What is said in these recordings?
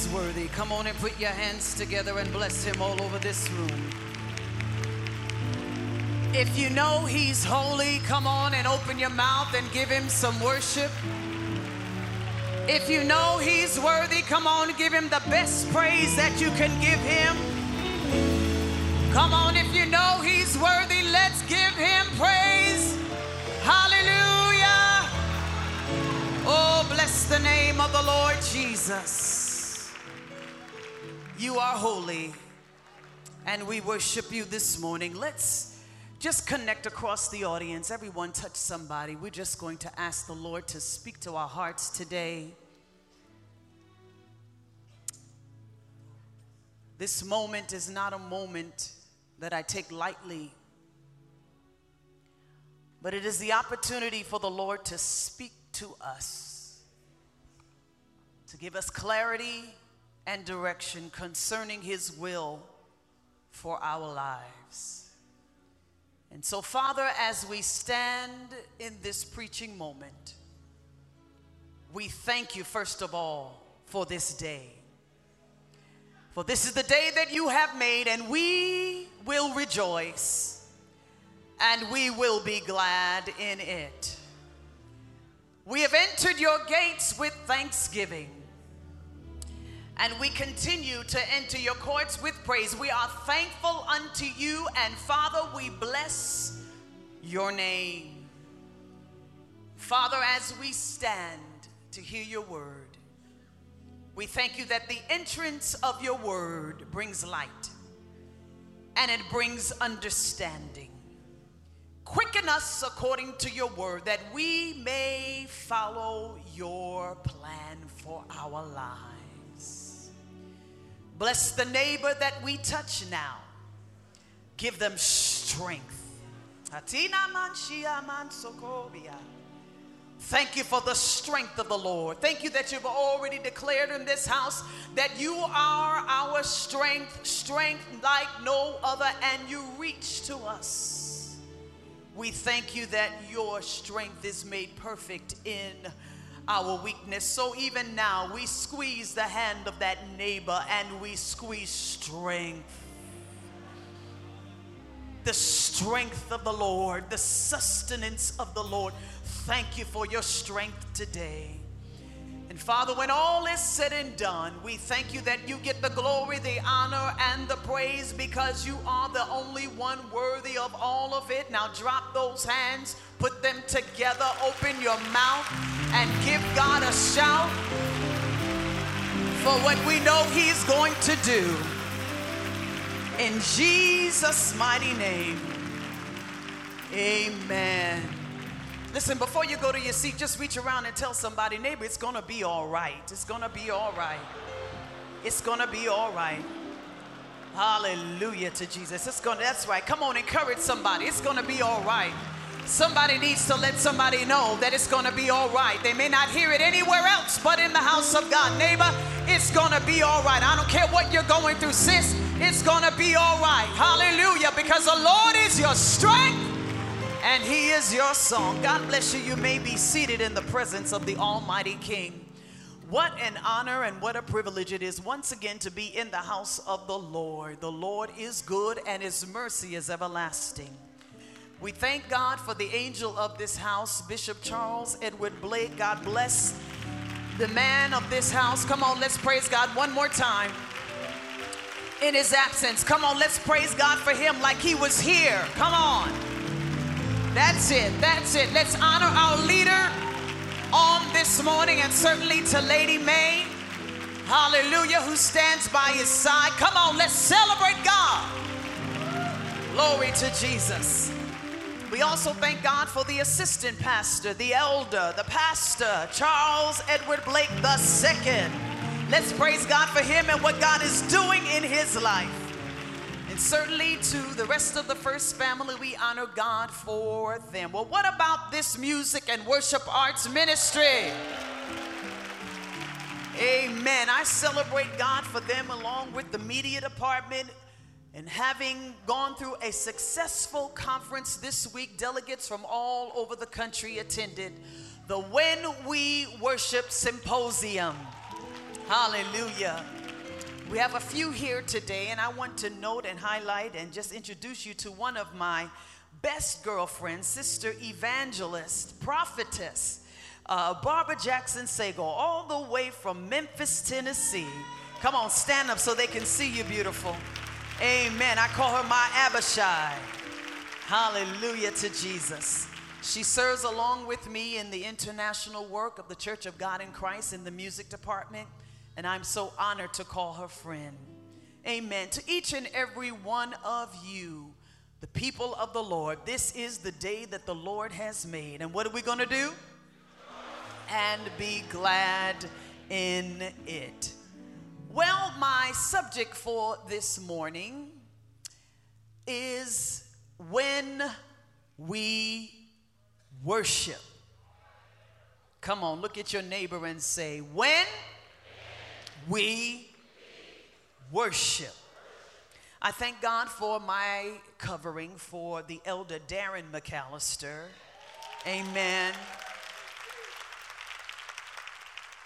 He's worthy. Come on and put your hands together and bless him all over this room. If you know he's holy, come on and open your mouth and give him some worship. If you know he's worthy, come on, give him the best praise that you can give him. Come on, if you know he's worthy, let's give him praise. Hallelujah. Oh, bless the name of the Lord Jesus. You are holy, and we worship you this morning. Let's just connect across the audience. Everyone touch somebody. We're just going to ask the Lord to speak to our hearts today. This moment is not a moment that I take lightly, but it is the opportunity for the Lord to speak to us, to give us clarity and direction concerning His will for our lives. And so, Father, as we stand in this preaching moment, we thank you, first of all, for this day. For this is the day that you have made, and we will rejoice and we will be glad in it. We have entered your gates with thanksgiving, and we continue to enter your courts with praise. We are thankful unto you, and Father, we bless your name. Father, as we stand to hear your word, we thank you that the entrance of your word brings light and it brings understanding. Quicken us according to your word that we may follow your plan for our lives. Bless the neighbor that we touch now. Give them strength. Thank you for the strength of the Lord. Thank you that you've already declared in this house that you are our strength, strength like no other, and you reach to us. We thank you that your strength is made perfect in our weakness. So even now, we squeeze the hand of that neighbor and we squeeze strength the strength of the Lord, the sustenance of the Lord. Thank you for your strength today. And Father, when all is said and done, we thank you that you get the glory, the honor, and the praise because you are the only one worthy of all of it. Now drop those hands, put them together, open your mouth, and give God a shout for what we know He's going to do. In Jesus' mighty name, amen. Listen, before you go to your seat, just reach around and tell somebody, neighbor, it's gonna be all right. It's gonna be all right. It's gonna be all right. Hallelujah to Jesus. It's gonna, that's right. Come on, encourage somebody. It's gonna be all right. Somebody needs to let somebody know that it's gonna be all right. They may not hear it anywhere else but in the house of God. Neighbor, it's gonna be all right. I don't care what you're going through, sis. It's gonna be all right. Hallelujah. Because the Lord is your strength and He is your song. God bless you. You may be seated in the presence of the Almighty King. What an honor and what a privilege it is once again to be in the house of the Lord. The Lord is good and His mercy is everlasting. We thank God for the angel of this house, Bishop Charles Edward Blake. God bless the man of this house. Come on, let's praise God one more time in his absence. Come on, let's praise God for him like he was here. Come on. That's it. That's it. Let's honor our leader on this morning and certainly to Lady Mae. Hallelujah, who stands by his side. Come on, let's celebrate God. Glory to Jesus. We also thank God for the assistant pastor, the elder, the pastor, Charles Edward Blake II. Let's praise God for him and what God is doing in his life. Certainly to the rest of the first family, we honor God for them. Well, what about this music and worship arts ministry? Amen. I celebrate God for them along with the media department. And having gone through a successful conference this week, delegates from all over the country attended the When We Worship Symposium. Hallelujah. We have a few here today, and I want to note and highlight and just introduce you to one of my best girlfriends, Sister Evangelist, Prophetess, uh, Barbara Jackson Sago, all the way from Memphis, Tennessee. Come on, stand up so they can see you, beautiful. Amen. I call her my Abishai. Hallelujah to Jesus. She serves along with me in the international work of the Church of God in Christ in the music department, and I'm so honored to call her friend. Amen. To each and every one of you, the people of the Lord, this is the day that the Lord has made. And what are we going to do? And be glad in it. Well, my subject for this morning is when we worship. Come on, look at your neighbor and say, When we worship. I thank God for my covering for the elder Darren McAllister. Amen.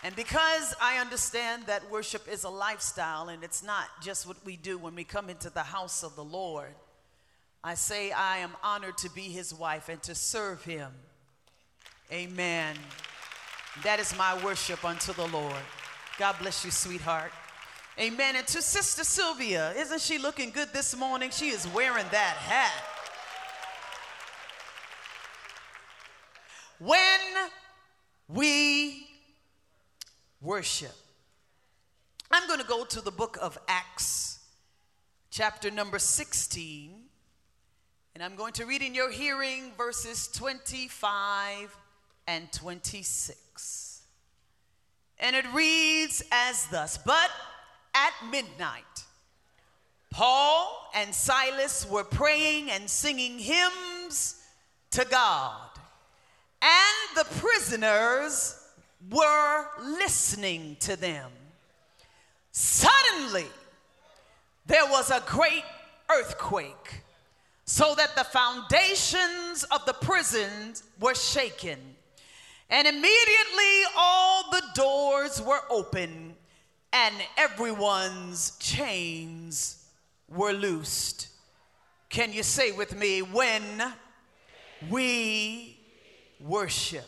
And because I understand that worship is a lifestyle and it's not just what we do when we come into the house of the Lord, I say I am honored to be his wife and to serve him. Amen. That is my worship unto the Lord. God bless you, sweetheart. Amen. And to Sister Sylvia, isn't she looking good this morning? She is wearing that hat. When we worship. I'm going to go to the book of Acts, chapter number 16, and I'm going to read in your hearing verses 25 and 26. And it reads as thus But at midnight, Paul and Silas were praying and singing hymns to God, and the prisoners were listening to them. Suddenly, there was a great earthquake, so that the foundations of the prison were shaken. And immediately all the doors were open, and everyone's chains were loosed. Can you say with me, when we worship?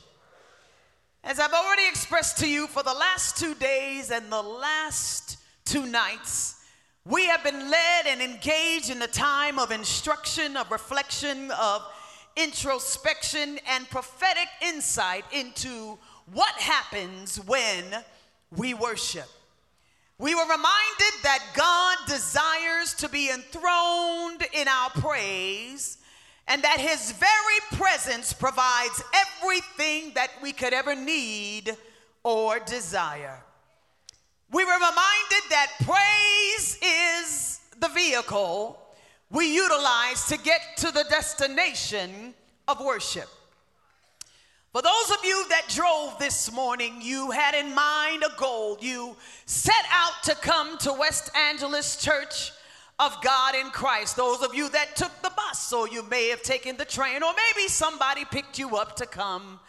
As I've already expressed to you for the last two days and the last two nights, we have been led and engaged in a time of instruction, of reflection, of introspection, and prophetic insight into what happens when we worship. We were reminded that God desires to be enthroned in our praise and that his very presence provides everything that we could ever need or desire. We were reminded that praise is the vehicle we utilize to get to the destination of worship. For those of you that drove this morning, you had in mind a goal. You set out to come to West Angeles Church of God in Christ. Those of you that took the bus, or you may have taken the train, or maybe somebody picked you up to come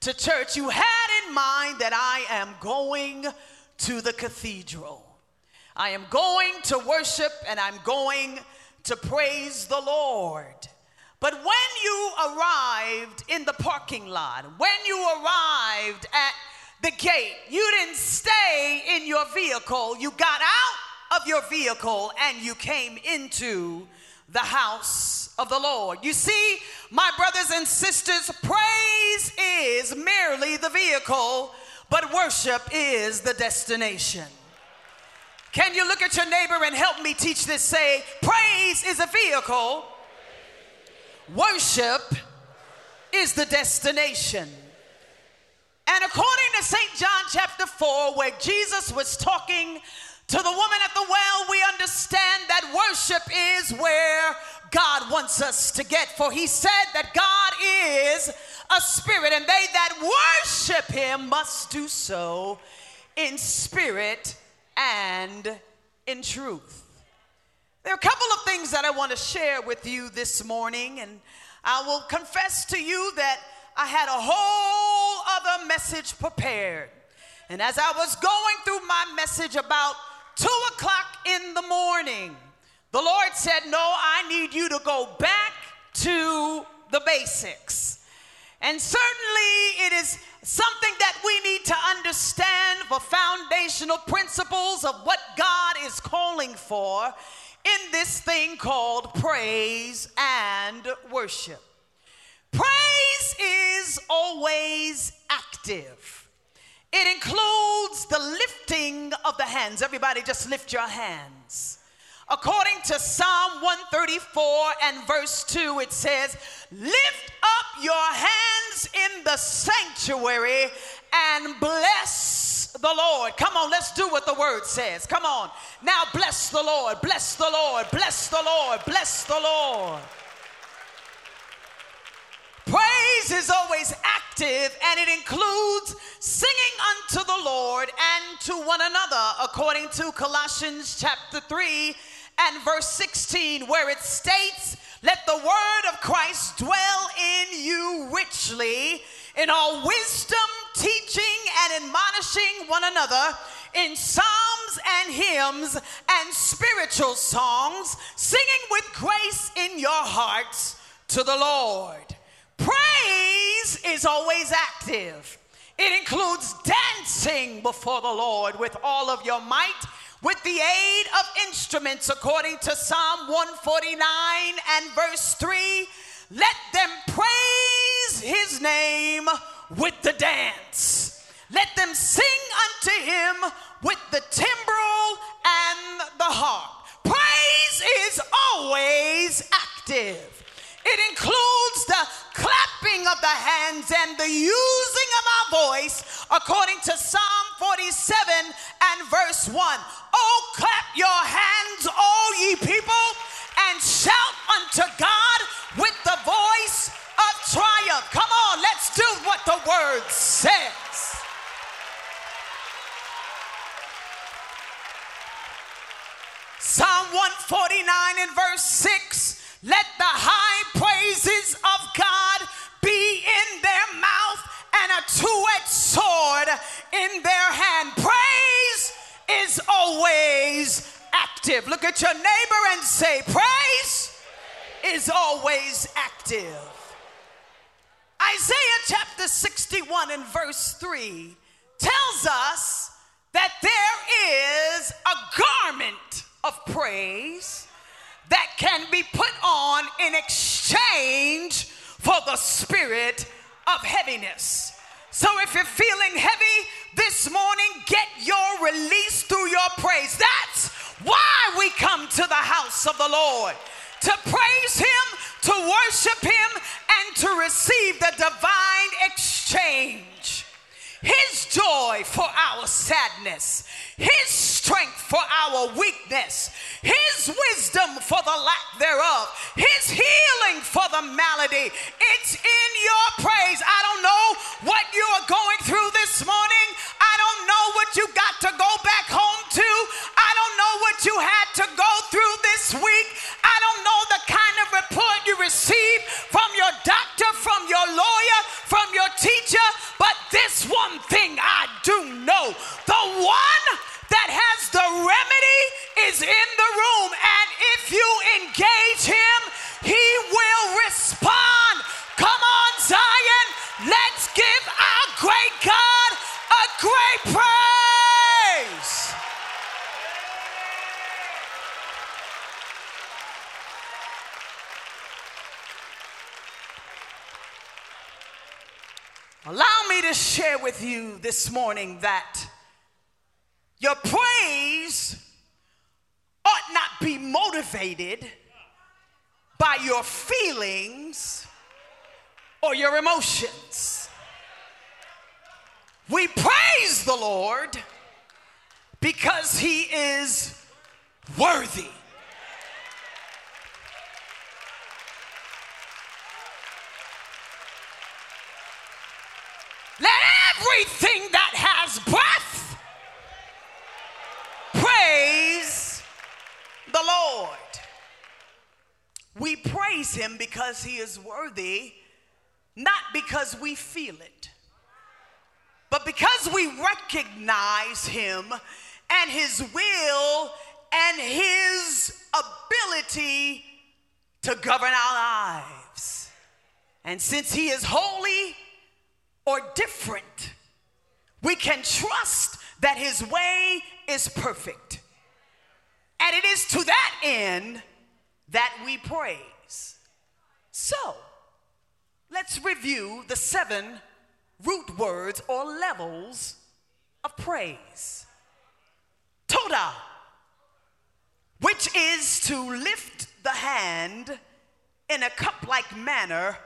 to church, you had in mind that I am going to the cathedral. I am going to worship and I'm going to praise the Lord. But when you arrived in the parking lot, when you arrived at the gate, you didn't stay in your vehicle. You got out of your vehicle and you came into the house of the Lord. You see, my brothers and sisters, praise is merely the vehicle, but worship is the destination. Can you look at your neighbor and help me teach this? Say, praise is a vehicle, worship is the destination. And according to St. John chapter 4, where Jesus was talking to the woman at the well, we understand that worship is where God wants us to get. For he said that God is a spirit, and they that worship him must do so in spirit and in truth. There are a couple of things that I want to share with you this morning, and I will confess to you that I had a whole other message prepared. And as I was going through my message about two o'clock in the morning, the Lord said, No, I need you to go back to the basics. And certainly it is something that we need to understand the foundational principles of what God is calling for in this thing called praise and worship. Praise is always active. It includes the lifting of the hands. Everybody, just lift your hands. According to Psalm 134 and verse 2, it says, Lift your hands in the sanctuary and bless the Lord. Come on, let's do what the word says. Come on. Now, bless the Lord, bless the Lord, bless the Lord, bless the Lord. Praise is always active and it includes singing unto the Lord and to one another, according to Colossians chapter 3 and verse 16, where it states, Let the word of Christ dwell in you richly in all wisdom, teaching and admonishing one another in psalms and hymns and spiritual songs, singing with grace in your hearts to the Lord. Praise is always active. It includes dancing before the Lord with all of your might, with the aid of instruments, according to Psalm 149 and verse 3. Let them praise his name with the dance. Let them sing unto him with the timbrel and the harp. Praise is always active. It includes the clapping of the hands and the using of our voice, according to Psalm 47 and verse 1. Oh, clap your hands, all ye people, and shout unto God with the voice of triumph. Come on, let's do what the word says. Psalm 149 and verse 6 let the high praises of God be in their mouth and a two edged sword in their hand. Praise is always active. Look at your neighbor and say, Praise is always active. Isaiah chapter 61 and verse 3 tells us that there is a garment of praise that can be put on in exchange for the spirit of heaviness. So if you're feeling heavy this morning, get your release through your praise. That's why we come to the house of the Lord to praise Him, to worship Him, and to receive the divine exchange. His joy for our sadness, His strength for our weakness, His wisdom for the lack thereof, His healing for the malady. It's in your praise. I don't know what you are going through this morning. I don't know what you got to go back home to. I don't know what you had to go through this week. I don't know the kind you received from your doctor, from your lawyer, from your teacher, but this one thing I do know the one that has the remedy is in the room. And if you engage him, he will respond. Come on, Zion. Let's give our great God a great praise. Allow me to share with you this morning that your praise ought not be motivated by your feelings or your emotions. We praise the Lord because he is worthy. Let everything that has breath praise the Lord. We praise him because he is worthy, not because we feel it. But because we recognize him and his will and his ability to govern our lives, and since he is holy or different, we can trust that his way is perfect. And it is to that end that we praise. So, let's review the seven root words or levels of praise. Toda, which is to lift the hand in a cup like manner,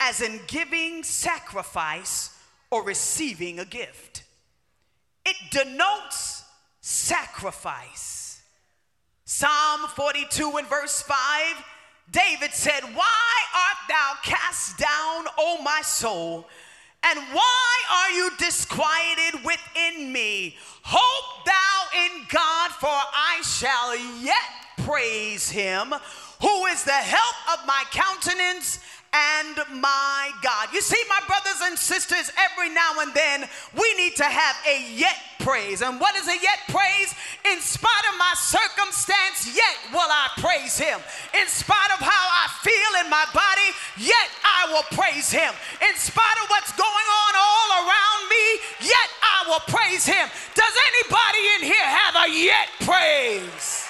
as in giving sacrifice or receiving a gift. It denotes sacrifice. Psalm 42 and verse 5, David said, Why art thou cast down, O my soul? And why are you disquieted within me? Hope thou in God, for I shall yet praise him, who is the help of my countenance and my God. You see, my brothers and sisters, every now and then we need to have a yet praise. And what is a yet praise? In spite of my circumstance, yet will I praise him. In spite of how I feel in my body, yet I will praise him. In spite of what's going on all around me, yet I will praise him. Does anybody in here have a yet praise?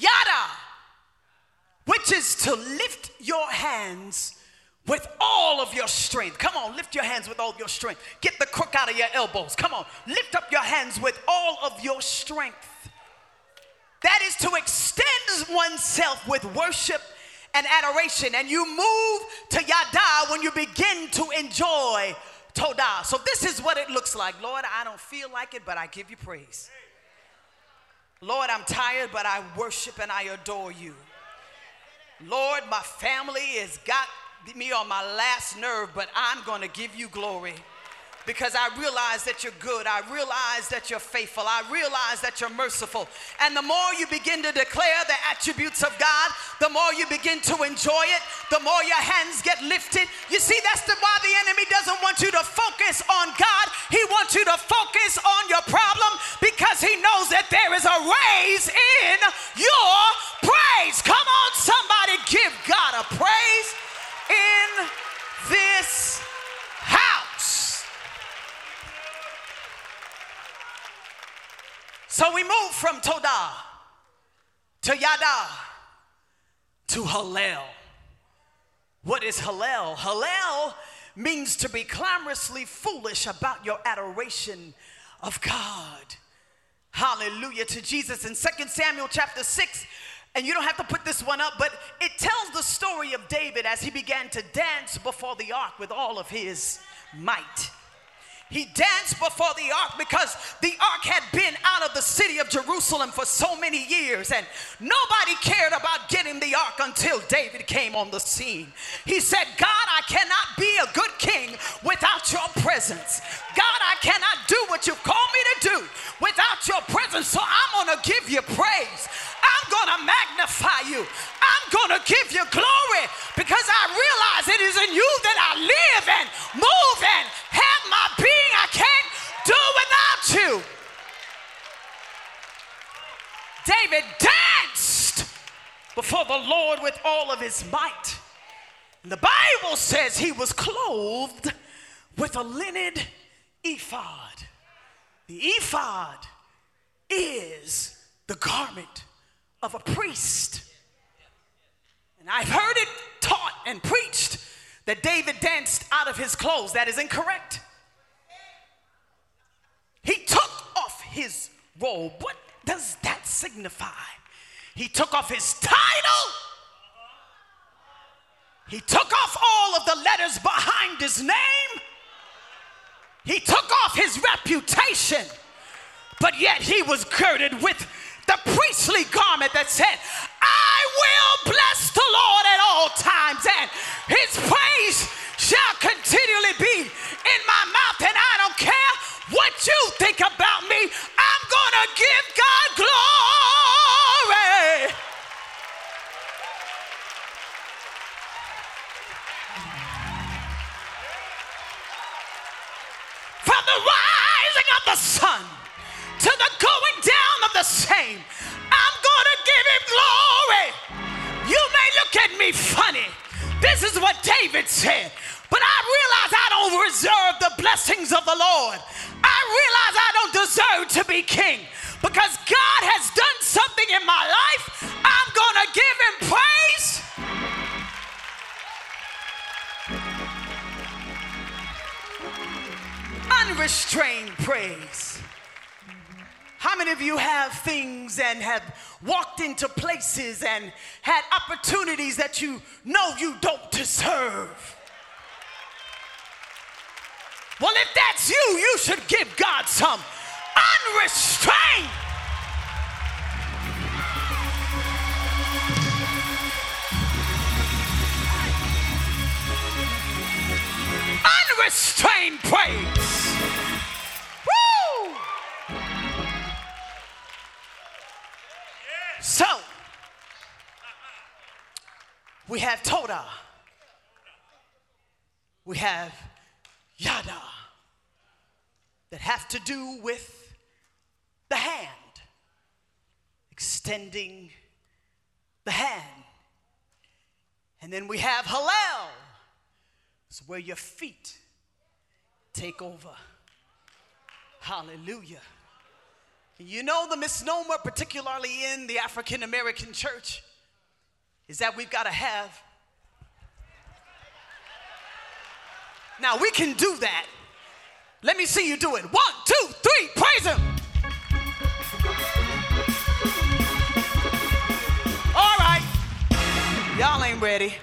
Yada, which is to lift your hands with all of your strength. Come on, lift your hands with all your strength. Get the crook out of your elbows. Come on, lift up your hands with all of your strength. That is to extend oneself with worship and adoration. And you move to yada when you begin to enjoy toda. So this is what it looks like. Lord, I don't feel like it, but I give you praise. Lord, I'm tired, but I worship and I adore you. Lord, my family has got me on my last nerve, but I'm going to give you glory because I realize that you're good. I realize that you're faithful. I realize that you're merciful. And the more you begin to declare the attributes of God, the more you begin to enjoy it, the more your hands get lifted. You see, that's the, why the enemy doesn't want you to focus on God. He wants you to focus on your problem because he knows that there is a raise in your praise. Come on, somebody give God a praise in this So we move from Toda to Yada to Hallel. What is Hallel? Hallel means to be clamorously foolish about your adoration of God. Hallelujah to Jesus. In 2 Samuel chapter 6, and you don't have to put this one up, but it tells the story of David as he began to dance before the ark with all of his might. He danced before the ark because the ark had been out of the city of Jerusalem for so many years, and nobody cared about getting the ark until David came on the scene. He said, God, I cannot be a good king without your presence. God, I cannot do what you've called me to do without your presence, so I'm gonna give you praise. I'm gonna magnify you. I'm gonna give you glory because I realize it is in you that I live and move and have my being. I can't do without you. David danced before the Lord with all of his might. And the Bible says he was clothed with a linen ephod. The ephod is the garment of a priest. And I've heard it taught and preached that David danced out of his clothes. That is incorrect. He took off his robe. What does that signify? He took off his title. He took off all of the letters behind his name. He took off his reputation. But yet he was girded with the priestly garment that said, I will bless the Lord at all times, and his praise shall continually be in my mouth. And I don't care what you think about me, I'm to give God glory. The rising of the sun to the going down of the same. I'm going to give him glory. You may look at me funny. This is what David said. But I realize I don't reserve the blessings of the Lord. I realize I don't deserve to be king because God has done something in my life. I'm going to give him praise. Unrestrained praise. How many of you have things and have walked into places and had opportunities that you know you don't deserve? Well, if that's you, you should give God some unrestrained. Unrestrained praise. So, we have Toda. We have Yada that have to do with the hand, extending the hand. And then we have Hallel, it's where your feet take over. Hallelujah. You know, the misnomer, particularly in the African American church, is that we've got to have. Now, we can do that let me see you do it. One, two, three, praise Him. All right. Y'all ain't ready.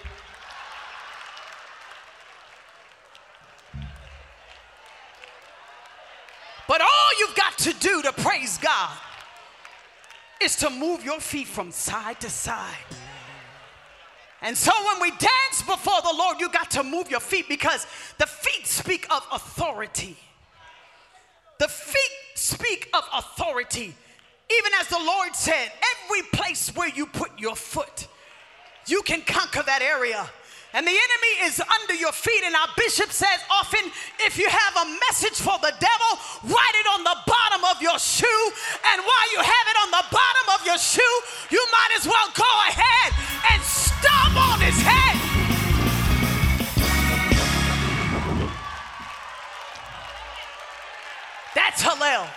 But all you've got to do to praise God is to move your feet from side to side. And so when we dance before the Lord, you got to move your feet because the feet speak of authority. The feet speak of authority. Even as the Lord said, every place where you put your foot, you can conquer that area. And the enemy is under your feet. And our bishop says often, if you have a message for the devil, write it on the bottom of your shoe. And while you have it on the bottom of your shoe, you might as well go ahead and stomp on his head. That's Hallel.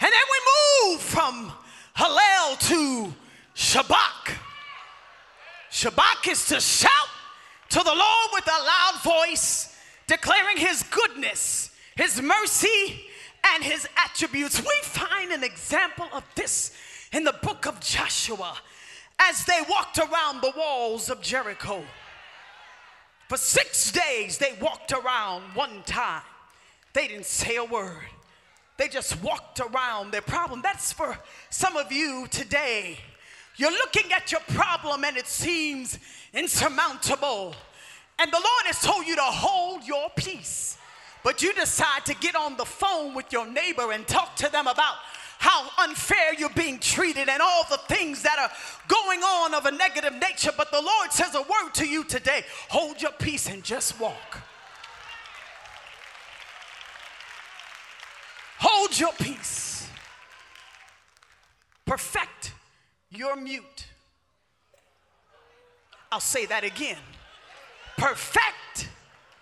And then we move from Hallel to Shabach. Shabach is to shout to the Lord with a loud voice, declaring his goodness, his mercy, and his attributes. We find an example of this in the book of Joshua as they walked around the walls of Jericho. For six days, they walked around one time. They didn't say a word. They just walked around their problem. That's for some of you today. You're looking at your problem and it seems insurmountable. And the Lord has told you to hold your peace. But you decide to get on the phone with your neighbor and talk to them about how unfair you're being treated and all the things that are going on of a negative nature. But the Lord says a word to you today hold your peace and just walk. Hold your peace. Perfect your mute. I'll say that again. Perfect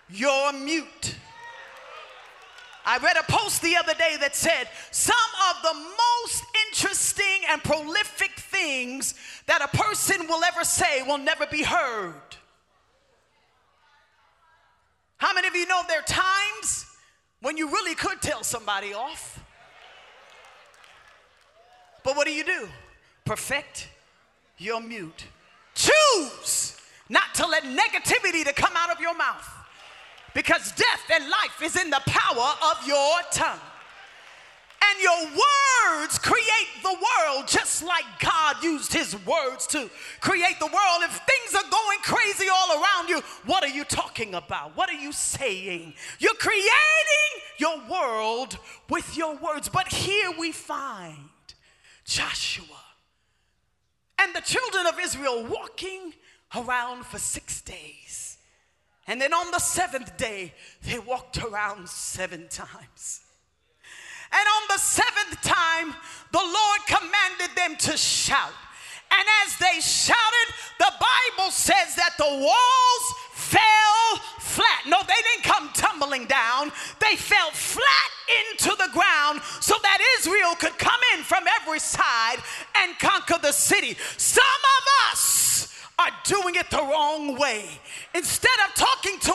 your mute. I read a post the other day that said some of the most interesting and prolific things that a person will ever say will never be heard. How many of you know there are times when you really could tell somebody off? But what do you do? Perfect your mute. Choose not to let negativity to come out of your mouth because death and life is in the power of your tongue. And your words create the world just like God used his words to create the world. If things are going crazy all around you, what are you talking about? What are you saying? You're creating your world with your words. But here we find Joshua and the children of Israel walking around for six days And then on the seventh day, they walked around seven times. And on the seventh time, the Lord commanded them to shout. And as they shouted, the Bible says that the walls fell flat. No, they didn't come tumbling down, they fell flat into the ground so that Israel could come in from every side and conquer the city. Some of us are doing it the wrong way. Instead of talking to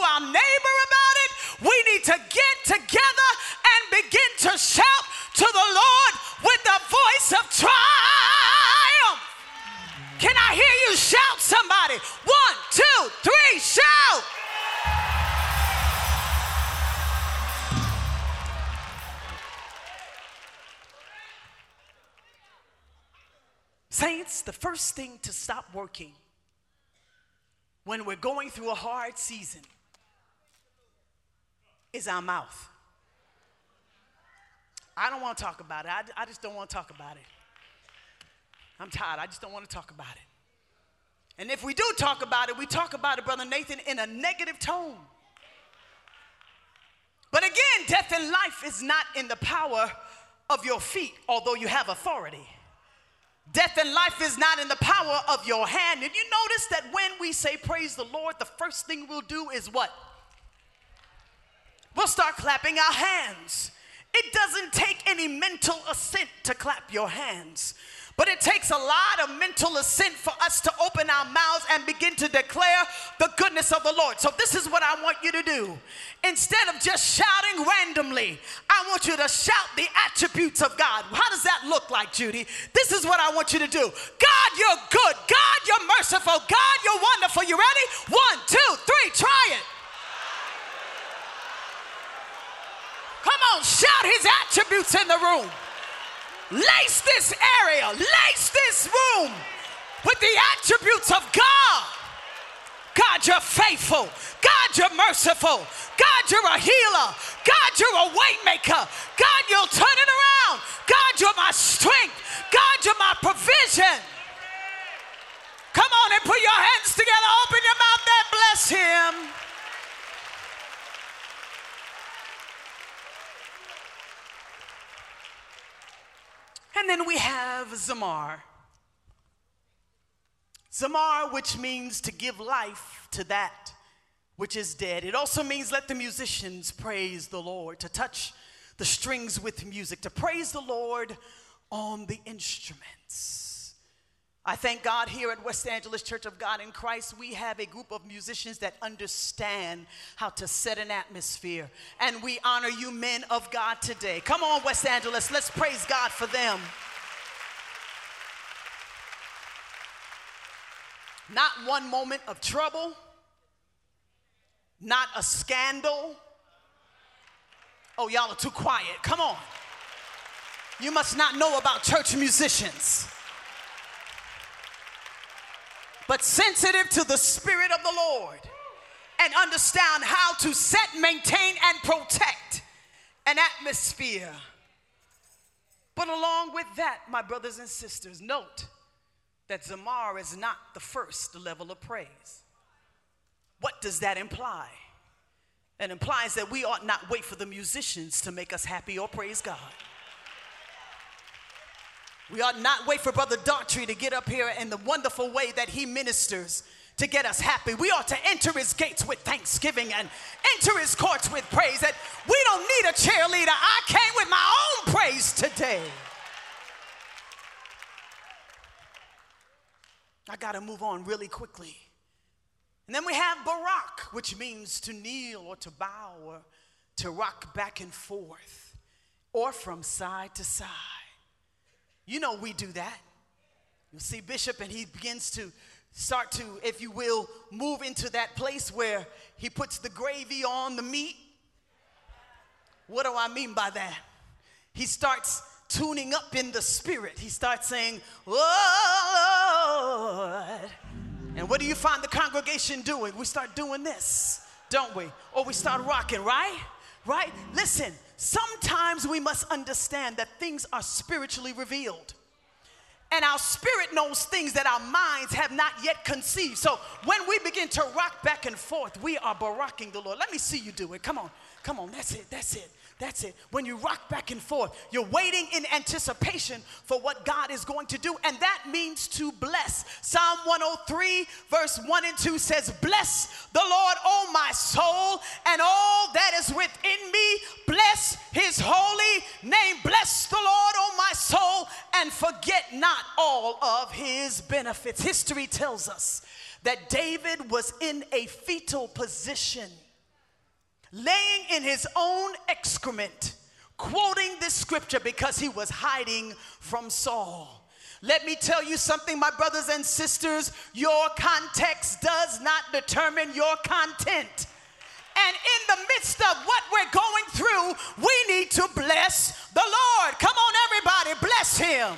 First thing to stop working when we're going through a hard season is our mouth. I don't want to talk about it. I, I just don't want to talk about it. I'm tired. I just don't want to talk about it. And if we do talk about it, we talk about it, Brother Nathan, in a negative tone. But again, death and life is not in the power of your feet, although you have authority. Death and life is not in the power of your hand. And you notice that when we say praise the Lord, the first thing we'll do is what? We'll start clapping our hands. It doesn't take any mental assent to clap your hands. But it takes a lot of mental assent for us to open our mouths and begin to declare the goodness of the Lord. So, this is what I want you to do. Instead of just shouting randomly, I want you to shout the attributes of God. How does that look like, Judy? This is what I want you to do God, you're good. God, you're merciful. God, you're wonderful. You ready? One, two, three, try it. Come on, shout his attributes in the room. Lace this area, lace this room with the attributes of God. God, you're faithful. God, you're merciful. God, you're a healer. God, you're a waymaker. God, you'll turn it around. God, you're my strength. God, you're my provision. Come on and put your hands together. Open your mouth and bless him. And then we have Zamar. Zamar, which means to give life to that which is dead. It also means let the musicians praise the Lord, to touch the strings with music, to praise the Lord on the instruments. I thank God here at West Angeles Church of God in Christ, we have a group of musicians that understand how to set an atmosphere. And we honor you, men of God, today. Come on, West Angeles, let's praise God for them. Not one moment of trouble, not a scandal. Oh, y'all are too quiet. Come on. You must not know about church musicians but sensitive to the Spirit of the Lord and understand how to set, maintain, and protect an atmosphere. But along with that, my brothers and sisters, note that Zamar is not the first level of praise. What does that imply? It implies that we ought not wait for the musicians to make us happy or praise God. We ought not wait for Brother Daughtry to get up here in the wonderful way that he ministers to get us happy. We ought to enter his gates with thanksgiving and enter his courts with praise. That we don't need a cheerleader. I came with my own praise today. I got to move on really quickly. And then we have Barak, which means to kneel or to bow or to rock back and forth or from side to side. You know we do that. You see Bishop, and he begins to start to, if you will, move into that place where he puts the gravy on the meat. What do I mean by that? He starts tuning up in the spirit. He starts saying, Lord. And what do you find the congregation doing? We start doing this, don't we? Or we start rocking, right? Right? Listen, sometimes we must understand that things are spiritually revealed. and our spirit knows things that our minds have not yet conceived. So when we begin to rock back and forth, we are baracking the Lord. Let me see you do it. Come on, come on, that's it, that's it. That's it. When you rock back and forth, you're waiting in anticipation for what God is going to do, and that means to bless. Psalm 103, verse 1 and 2 says, Bless the Lord, O my soul, and all that is within me. Bless his holy name. Bless the Lord, O my soul, and forget not all of his benefits. History tells us that David was in a fetal position laying in his own excrement, quoting this scripture because he was hiding from Saul. Let me tell you something, my brothers and sisters. Your context does not determine your content. And in the midst of what we're going through, we need to bless the Lord. Come on, everybody, bless him.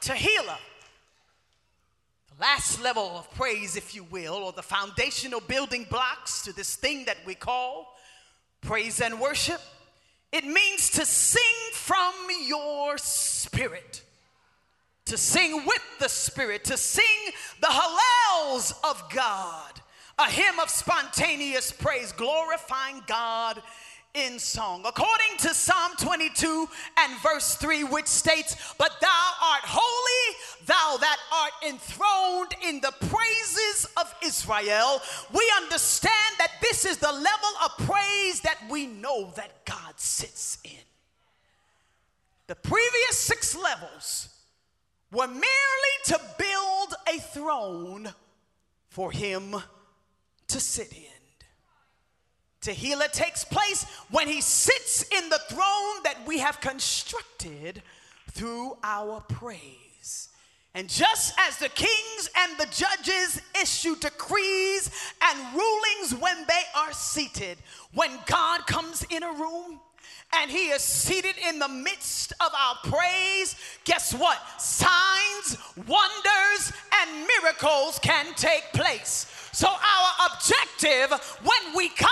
Tehillah last level of praise, if you will, or the foundational building blocks to this thing that we call praise and worship, it means to sing from your spirit, to sing with the spirit, to sing the hallels of God, a hymn of spontaneous praise, glorifying God in song. According to Psalm 22 and verse 3, which states, But thou art holy, thou that art enthroned in the praises of Israel, we understand that this is the level of praise that we know that God sits in. The previous six levels were merely to build a throne for him to sit in. Tehillah takes place when he sits in the throne that we have constructed through our praise. And just as the kings and the judges issue decrees and rulings when they are seated, when God comes in a room, and he is seated in the midst of our praise, guess what? Signs, wonders, and miracles can take place. So, our objective when we come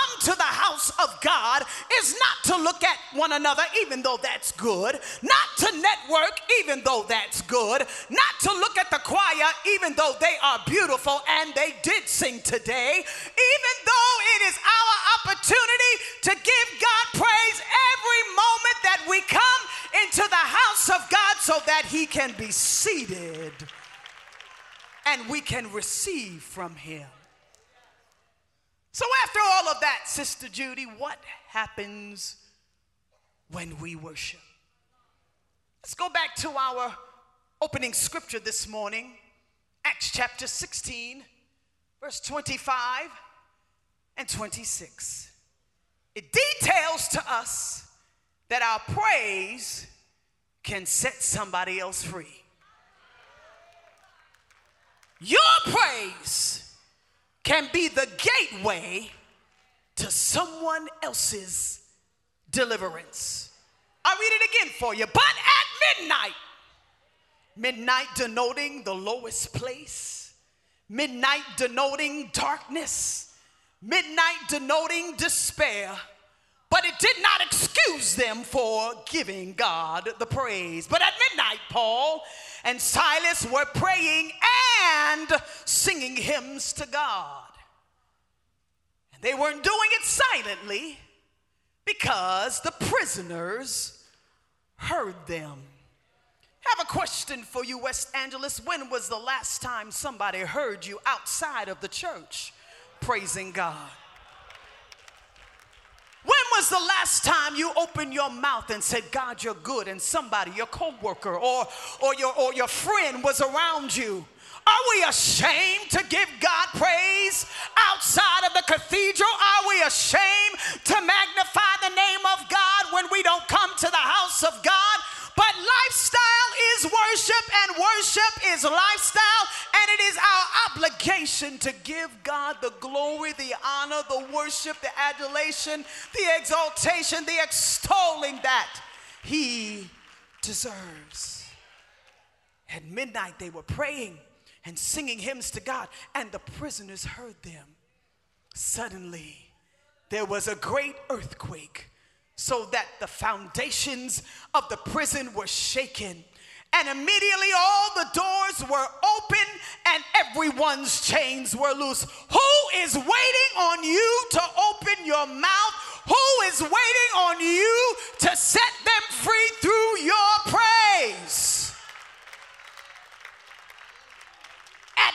house of God is not to look at one another, even though that's good, not to network, even though that's good, not to look at the choir, even though they are beautiful and they did sing today, even though it is our opportunity to give God praise every moment that we come into the house of God so that He can be seated and we can receive from Him. So, after all of that, Sister Judy, what happens when we worship? Let's go back to our opening scripture this morning, Acts chapter 16, verse 25 and 26. It details to us that our praise can set somebody else free. Your praise can be the gateway to someone else's deliverance. I'll read it again for you. But at midnight, midnight denoting the lowest place, midnight denoting darkness, midnight denoting despair. But it did not excuse them for giving God the praise. But at midnight, Paul and Silas were praying and singing hymns to God. And they weren't doing it silently because the prisoners heard them. Have a question for you, West Angeles. When was the last time somebody heard you outside of the church praising God? When was the last time you opened your mouth and said, God, you're good, and somebody, your coworker or, or, your, or your friend was around you? Are we ashamed to give God praise outside of the cathedral? Are we ashamed to magnify the name of God when we don't come to the house of God? But lifestyle is worship, and worship is lifestyle, and it is our obligation to give God the glory, the honor, the worship, the adulation, the exaltation, the extolling that He deserves. At midnight, they were praying and singing hymns to God, and the prisoners heard them. Suddenly, there was a great earthquake so that the foundations of the prison were shaken. And immediately all the doors were open and everyone's chains were loose. Who is waiting on you to open your mouth? Who is waiting on you to set them free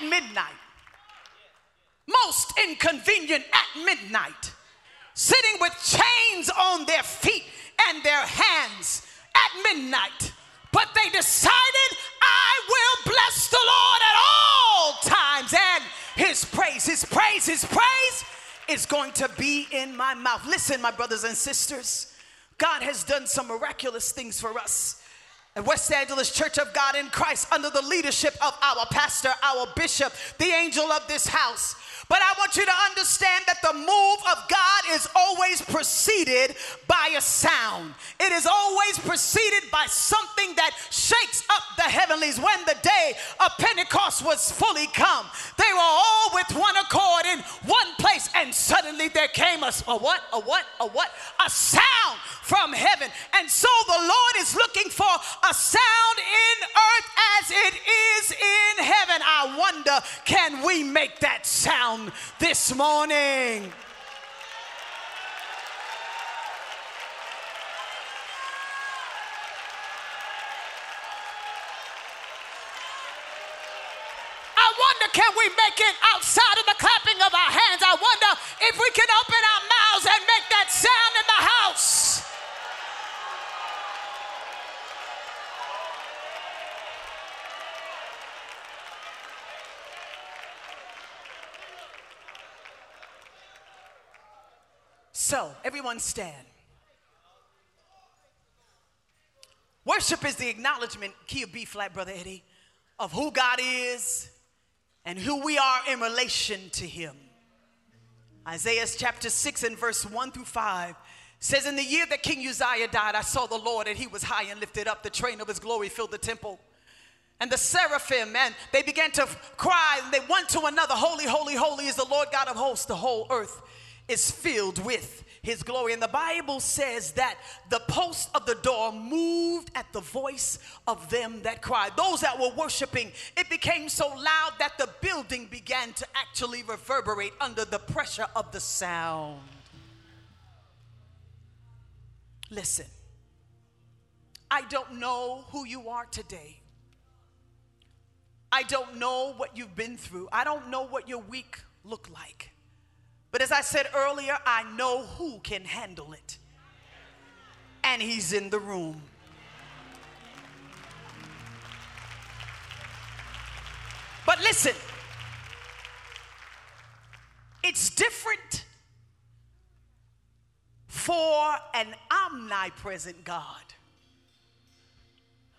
At midnight, most inconvenient at midnight, sitting with chains on their feet and their hands at midnight but they decided, I will bless the Lord at all times. And his praise, his praise, his praise is going to be in my mouth. Listen, my brothers and sisters, God has done some miraculous things for us. At West Angeles Church of God in Christ, under the leadership of our pastor, our bishop, the angel of this house, but I want you to understand that the move of God is always preceded by a sound. It is always preceded by something that shakes up the heavenlies. When the day of Pentecost was fully come, they were all with one accord in one place, and suddenly there came a, a what? A what? A what? A sound from heaven. And so the Lord is looking for a sound in earth as it is in heaven. I wonder, can we make that sound this morning? I wonder, can we make it outside of the clapping of our hands? I wonder if we can open our mouths and make that sound in the house. So, everyone stand. Worship is the acknowledgement, key of B flat, Brother Eddie, of who God is and who we are in relation to Him. Isaiah chapter 6 and verse 1 through 5 says, In the year that King Uzziah died, I saw the Lord, and he was high and lifted up. The train of his glory filled the temple. And the seraphim, and they began to cry, and they one to another, Holy, holy, holy is the Lord God of hosts. The whole earth is filled with his glory. And the Bible says that the post of the door moved at the voice of them that cried. Those that were worshiping, it became so loud that the building began to actually reverberate under the pressure of the sound. Listen, I don't know who you are today. I don't know what you've been through. I don't know what your week looked like. But as I said earlier, I know who can handle it. And he's in the room. But listen, it's different for an omnipresent God.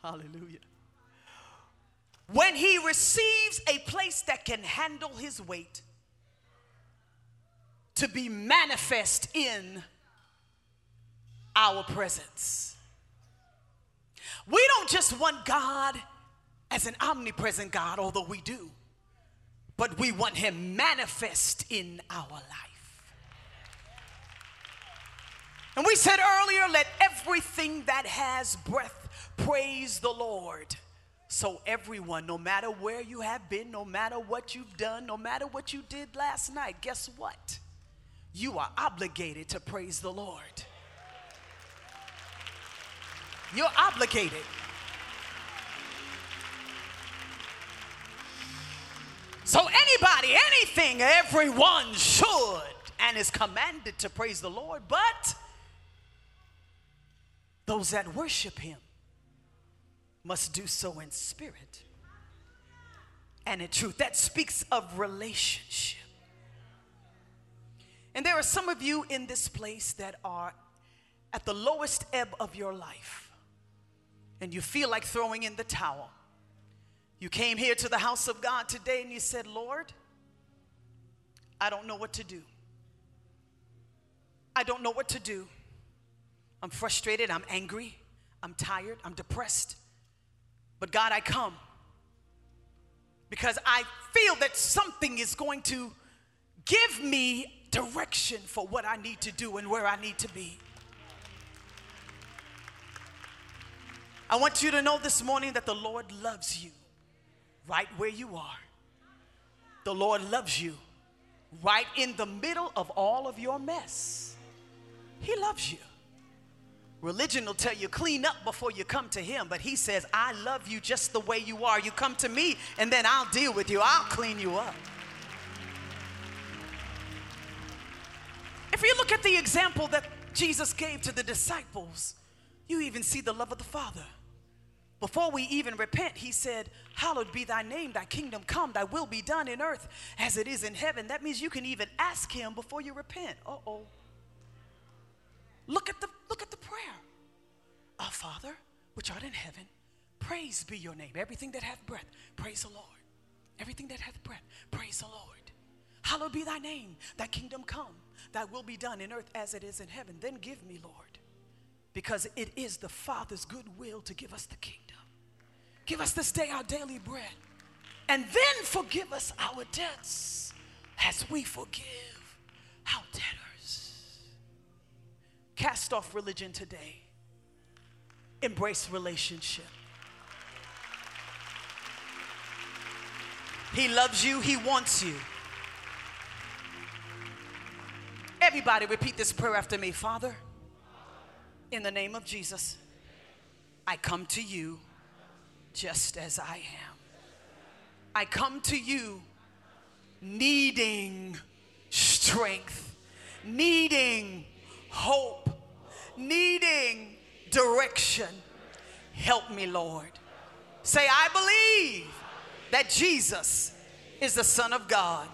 Hallelujah. When he receives a place that can handle his weight, to be manifest in our presence. We don't just want God as an omnipresent God, although we do, but we want Him manifest in our life. And we said earlier, let everything that has breath praise the Lord. So, everyone, no matter where you have been, no matter what you've done, no matter what you did last night, guess what? You are obligated to praise the Lord. You're obligated. So, anybody, anything, everyone should and is commanded to praise the Lord, but those that worship Him must do so in spirit and in truth. That speaks of relationship. And there are some of you in this place that are at the lowest ebb of your life, and you feel like throwing in the towel. You came here to the house of God today and you said, Lord, I don't know what to do. I don't know what to do. I'm frustrated, I'm angry, I'm tired, I'm depressed. But God, I come because I feel that something is going to give me direction for what I need to do and where I need to be. I want you to know this morning that the Lord loves you right where you are. The Lord loves you right in the middle of all of your mess. He loves you. Religion will tell you clean up before you come to Him, but He says, I love you just the way you are. You come to me, and then I'll deal with you, I'll clean you up. If you look at the example that Jesus gave to the disciples, you even see the love of the Father. Before we even repent, he said, Hallowed be thy name, thy kingdom come, thy will be done in earth as it is in heaven. That means you can even ask him before you repent. Uh oh. Look at the look at the prayer. Our Father, which art in heaven, praise be your name. Everything that hath breath, praise the Lord. Everything that hath breath, praise the Lord. Hallowed be thy name, thy kingdom come, thy will be done in earth as it is in heaven. Then give me, Lord because it is the Father's good will to give us the kingdom. Give us this day our daily bread, and then forgive us our debts as we forgive our debtors. Cast off religion today, embrace relationship. He loves you, He wants you. Everybody, repeat this prayer after me Father. In the name of Jesus, I come to you just as I am. I come to you needing strength, needing hope, needing direction. Help me, Lord. Say, I believe that Jesus is the Son of God,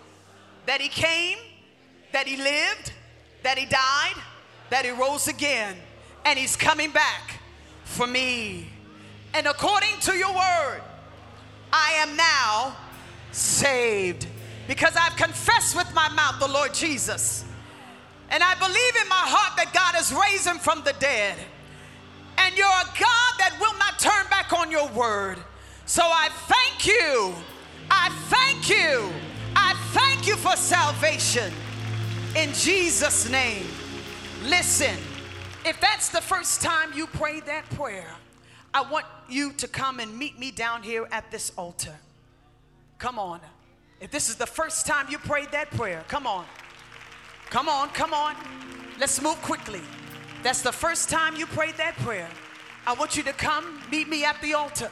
that He came, that He lived, that He died, that He rose again and he's coming back for me. And according to your word, I am now saved because I've confessed with my mouth the Lord Jesus. And I believe in my heart that God has raised him from the dead. And you're a God that will not turn back on your word. So I thank you. I thank you. I thank you for salvation. In Jesus' name. Listen. If that's the first time you prayed that prayer, I want you to come and meet me down here at this altar. Come on. If this is the first time you prayed that prayer, come on. Come on, come on. Let's move quickly. That's the first time you prayed that prayer. I want you to come meet me at the altar.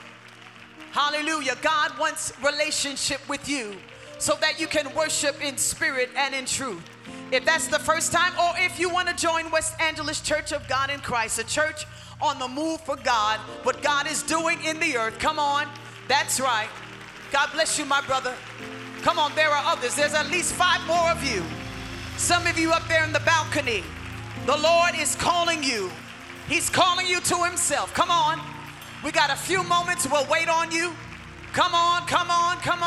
Hallelujah. God wants relationship with you so that you can worship in spirit and in truth. If that's the first time, or if you want to join West Angeles Church of God in Christ, a church on the move for God, what God is doing in the earth, come on. That's right. God bless you, my brother. Come on, there are others. There's at least five more of you. Some of you up there in the balcony. The Lord is calling you. He's calling you to Himself. Come on. We got a few moments. We'll wait on you. Come on, come on, come on.